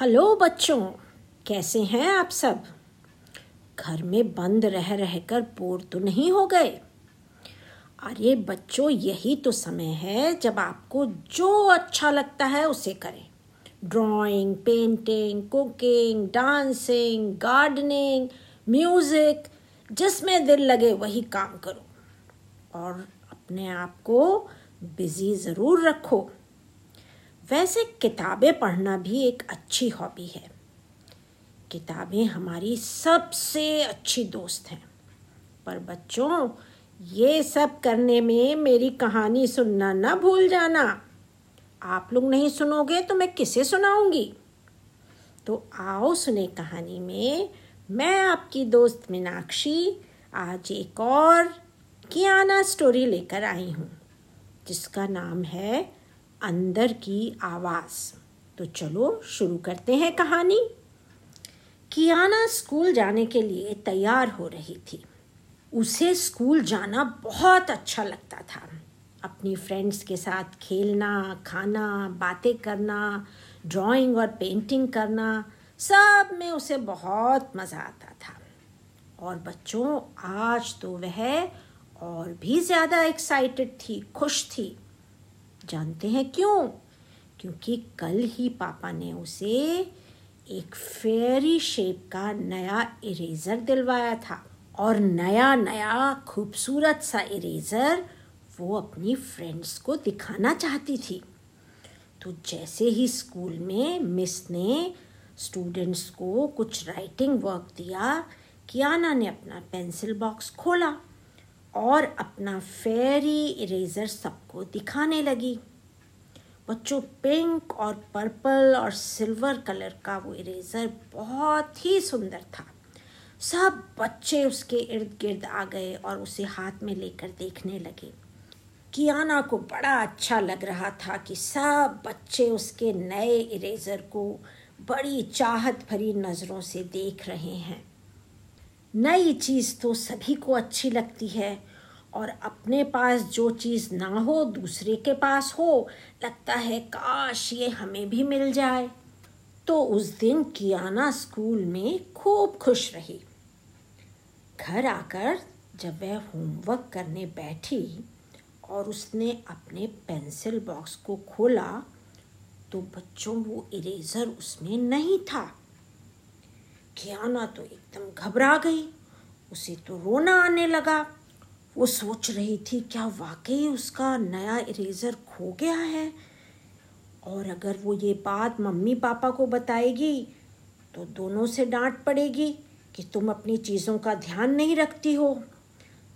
Hello बच्चों, कैसे हैं आप सब? घर में बंद रह रहकर बोर तो नहीं हो गए? अरे बच्चों, यही तो समय है जब आपको जो अच्छा लगता है उसे करें। Drawing, painting, cooking, dancing, gardening, music, जिसमें दिल लगे वही काम करो। और अपने आप को बिज़ी ज़रूर रखो। वैसे किताबें पढ़ना भी एक अच्छी हॉबी है। किताबें हमारी सबसे अच्छी दोस्त हैं। पर बच्चों, ये सब करने में मेरी कहानी सुनना ना भूल जाना। आप लोग नहीं सुनोगे तो मैं किसे सुनाऊँगी? तो आओ सुने कहानी में मैं आपकी दोस्त मीनाक्षी, आज एक और कियाना स्टोरी लेकर आई हूँ, जिसका नाम है अंदर की आवाज़। तो चलो शुरू करते हैं कहानी। कियाना स्कूल जाने के लिए तैयार हो रही थी। उसे स्कूल जाना बहुत अच्छा लगता था। अपनी फ्रेंड्स के साथ खेलना, खाना, बातें करना ड्राइंग और पेंटिंग करना, सब में उसे बहुत मज़ा आता था। और बच्चों, आज तो वह और भी ज़्यादा एक्साइटेड थी, खुश थी। जानते हैं क्यों? क्योंकि कल ही पापा ने उसे एक फेरी शेप का नया इरेजर दिलवाया था। और नया नया, खूबसूरत सा इरेजर वो अपनी फ्रेंड्स को दिखाना चाहती थी। तो जैसे ही स्कूल में मिस ने स्टूडेंट्स को कुछ राइटिंग वर्क दिया, कियाना ने अपना पेंसिल बॉक्स खोला। और अपना फेरी इरेज़र सबको दिखाने लगी। बच्चों पिंक और पर्पल और सिल्वर कलर का वो इरेज़र बहुत ही सुंदर था। सब बच्चे उसके इर्द गिर्द आ गए और उसे हाथ में लेकर देखने लगे। कियाना को बड़ा अच्छा लग रहा था कि सब बच्चे उसके नए इरेज़र को बड़ी चाहत भरी नज़रों से देख रहे हैं। नई चीज़ तो सभी को अच्छी लगती है। और अपने पास जो चीज़ ना हो, दूसरे के पास हो, लगता है, काश ये हमें भी मिल जाए। तो उस दिन कियाना स्कूल में खूब खुश रही। घर आकर जब वह होमवर्क करने बैठी और उसने अपने पेंसिल बॉक्स को खोला तो बच्चों, वो इरेज़र उसमें नहीं था। कियाना तो एकदम घबरा गई। उसे तो रोना आने लगा। वो सोच रही थी, क्या वाकई उसका नया इरेज़र खो गया है? और अगर वो ये बात मम्मी पापा को बताएगी तो दोनों से डांट पड़ेगी कि तुम अपनी चीज़ों का ध्यान नहीं रखती हो।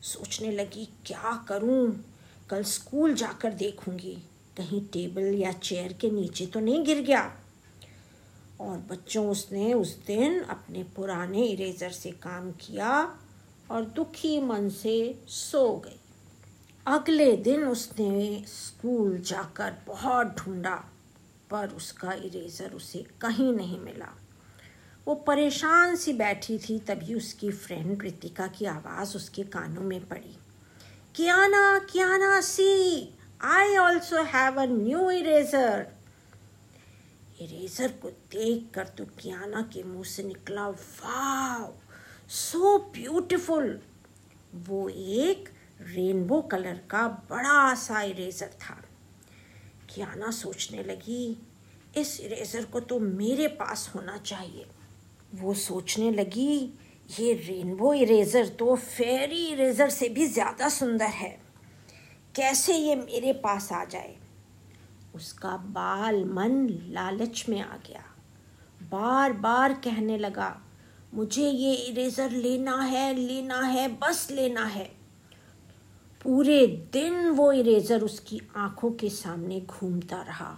सोचने लगी, क्या करूँ? कल स्कूल जाकर देखूँगी। कहीं टेबल या चेयर के नीचे तो नहीं गिर गया। और बच्चों, उसने उस दिन अपने पुराने इरेज़र से काम किया और दुखी मन से सो गई। अगले दिन उसने स्कूल जाकर बहुत ढूंढा, पर उसका इरेज़र उसे कहीं नहीं मिला। वो परेशान सी बैठी थी, तभी उसकी फ्रेंड रितिका की आवाज़ उसके कानों में पड़ी। Kiana Kiana see I also have a new eraser eraser को देख कर तो कियाना के मुँह से निकला वाह सो ब्यूटिफुल वो एक रेनबो कलर का बड़ा सा इरेज़र था। कियाना सोचने लगी, इस इरेज़र को तो मेरे पास होना चाहिए। वो सोचने लगी, ये रेनबो इरेज़र तो फेरी इरेज़र से भी ज़्यादा सुंदर है। कैसे ये मेरे पास आ जाए? उसका बाल मन लालच में आ गया। बार बार कहने लगा, मुझे ये इरेज़र लेना है लेना है, बस लेना है। पूरे दिन वो इरेज़र उसकी आँखों के सामने घूमता रहा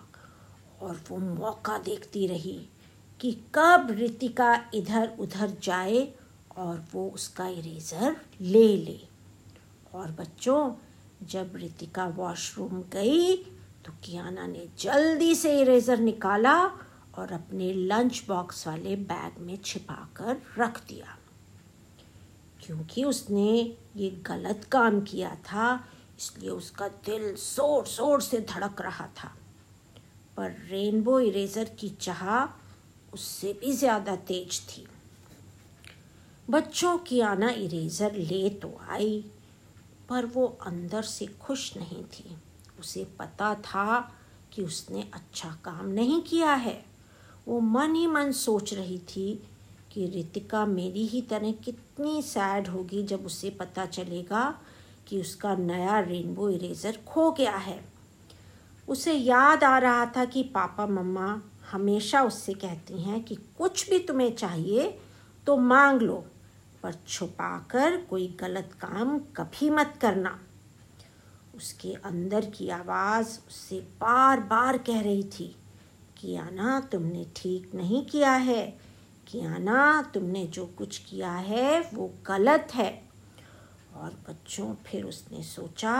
और वो मौका देखती रही कि कब रितिका इधर उधर जाए और वो उसका इरेज़र ले ले। और बच्चों, जब रितिका वॉशरूम गई तो कियाना ने जल्दी से इरेज़र निकाला और अपने लंच बॉक्स वाले बैग में छिपा कर रख दिया। क्योंकि उसने ये गलत काम किया था, इसलिए उसका दिल ज़ोर ज़ोर से धड़क रहा था। पर रेनबो इरेज़र की चाह उससे भी ज़्यादा तेज थी। बच्चों की आना इरेज़र ले तो आई, पर वो अंदर से खुश नहीं थी। उसे पता था कि उसने अच्छा काम नहीं किया है। वो मन ही मन सोच रही थी कि रितिका मेरी ही तरह कितनी सैड होगी जब उसे पता चलेगा कि उसका नया रेनबो इरेज़र खो गया है। उसे याद आ रहा था कि पापा, मम्मा हमेशा उससे कहती हैं कि कुछ भी तुम्हें चाहिए तो मांग लो, पर छुपाकर कोई गलत काम कभी मत करना। उसके अंदर की आवाज़ उससे बार बार कह रही थी कि आना तुमने ठीक नहीं किया है। कियाना, तुमने जो कुछ किया है, वो गलत है। और बच्चों, फिर उसने सोचा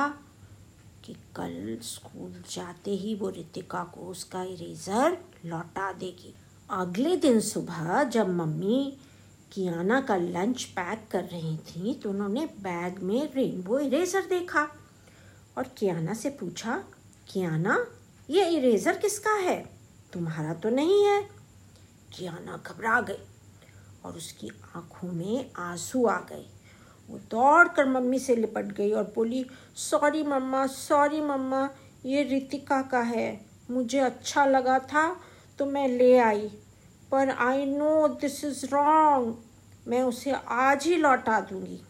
कि कल स्कूल जाते ही वो रितिका को उसका इरेज़र लौटा देगी। अगले दिन सुबह जब मम्मी कियाना का लंच पैक कर रही थी तो उन्होंने बैग में रेनबो इरेज़र देखा। और कियाना से पूछा, कियाना, ये इरेज़र किसका है? तुम्हारा तो नहीं है. कियाना घबरा गई और उसकी आँखों में आँसू आ गए। वो दौड़ कर मम्मी से लिपट गई और बोली, सॉरी मम्मा सॉरी मम्मा, ये रितिका का है। मुझे अच्छा लगा था तो मैं ले आई, पर I know this is wrong मैं उसे आज ही लौटा दूँगी।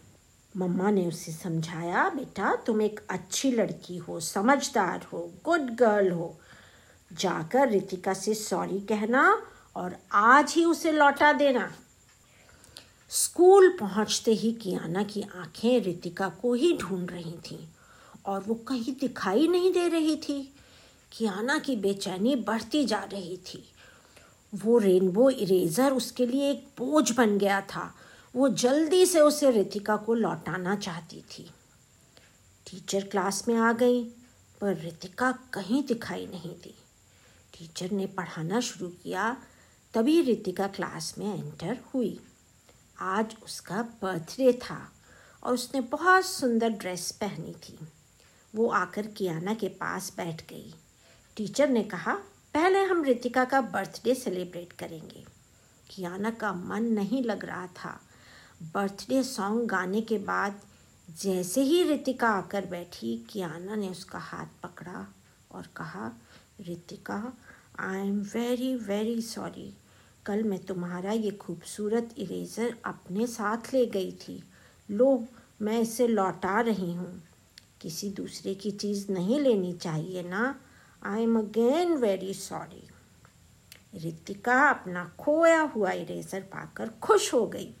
मम्मा ने उसे समझाया, बेटा, तुम एक अच्छी लड़की हो, समझदार हो गुड गर्ल हो। जाकर रितिका से सॉरी कहना और आज ही उसे लौटा देना। स्कूल पहुँचते ही कियाना की आँखें रितिका को ही ढूंढ रही थीं और वो कहीं दिखाई नहीं दे रही थी। कियाना की बेचैनी बढ़ती जा रही थी। वो रेनबो इरेज़र उसके लिए एक बोझ बन गया था वो जल्दी से उसे रितिका को लौटाना चाहती थी। टीचर क्लास में आ गई, पर रितिका कहीं दिखाई नहीं दी। टीचर ने पढ़ाना शुरू किया, तभी रितिका क्लास में एंटर हुई। आज उसका बर्थडे था और उसने बहुत सुंदर ड्रेस पहनी थी। वो आकर कियाना के पास बैठ गई। टीचर ने कहा, पहले हम रितिका का बर्थडे सेलिब्रेट करेंगे। कियाना का मन नहीं लग रहा था बर्थडे सॉन्ग गाने के बाद जैसे ही रितिका आकर बैठी, कियाना ने उसका हाथ पकड़ा और कहा, Ritika I am very very sorry कल मैं तुम्हारा ये खूबसूरत इरेज़र अपने साथ ले गई थी। लो, मैं इसे लौटा रही हूँ। किसी दूसरे की चीज़ नहीं लेनी चाहिए ना? I am again very sorry Ritika अपना खोया हुआ इरेज़र पाकर खुश हो गई।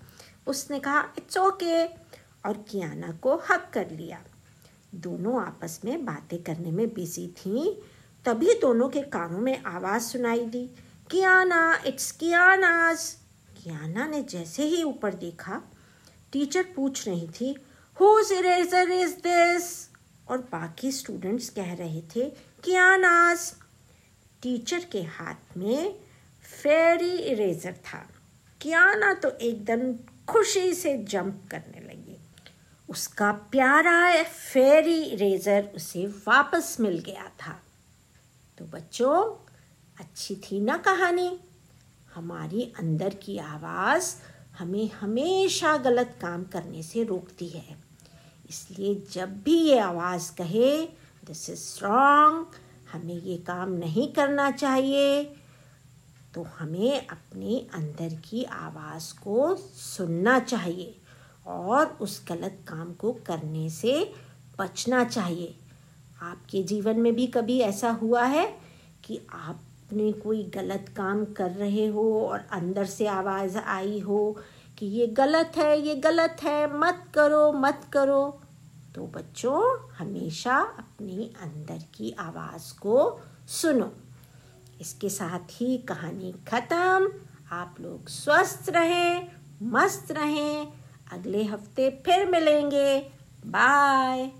उसने कहा इट्स ओके और कियाना को हक कर लिया। दोनों आपस में बातें करने में बिज़ी थीं। तभी दोनों के कानों में आवाज़ सुनाई दी, कियाना इट्स कियानाज कियाना ने जैसे ही ऊपर देखा, टीचर पूछ रही थी हुज इरेजर इज़ दिस और बाकी स्टूडेंट्स कह रहे थे कियानाज टीचर के हाथ में फेरी इरेजर था। कियाना तो एकदम खुशी से जंप करने लगी। उसका प्यारा फेरी रेजर उसे वापस मिल गया था। तो बच्चों, अच्छी थी ना कहानी? हमारी अंदर की आवाज़ हमें हमेशा गलत काम करने से रोकती है। इसलिए जब भी ये आवाज़ कहे दिस इज़ रॉन्ग हमें ये काम नहीं करना चाहिए। तो हमें अपने अंदर की आवाज़ को सुनना चाहिए और उस गलत काम को करने से बचना चाहिए। आपके जीवन में भी कभी ऐसा हुआ है कि आपने कोई गलत काम कर रहे हो और अंदर से आवाज़ आई हो कि ये गलत है, ये गलत है, मत करो मत करो। तो बच्चों, हमेशा अपने अंदर की आवाज़ को सुनो। इसके साथ ही कहानी ख़त्म। आप लोग स्वस्थ रहें, मस्त रहें। अगले हफ़्ते फिर मिलेंगे। बाय।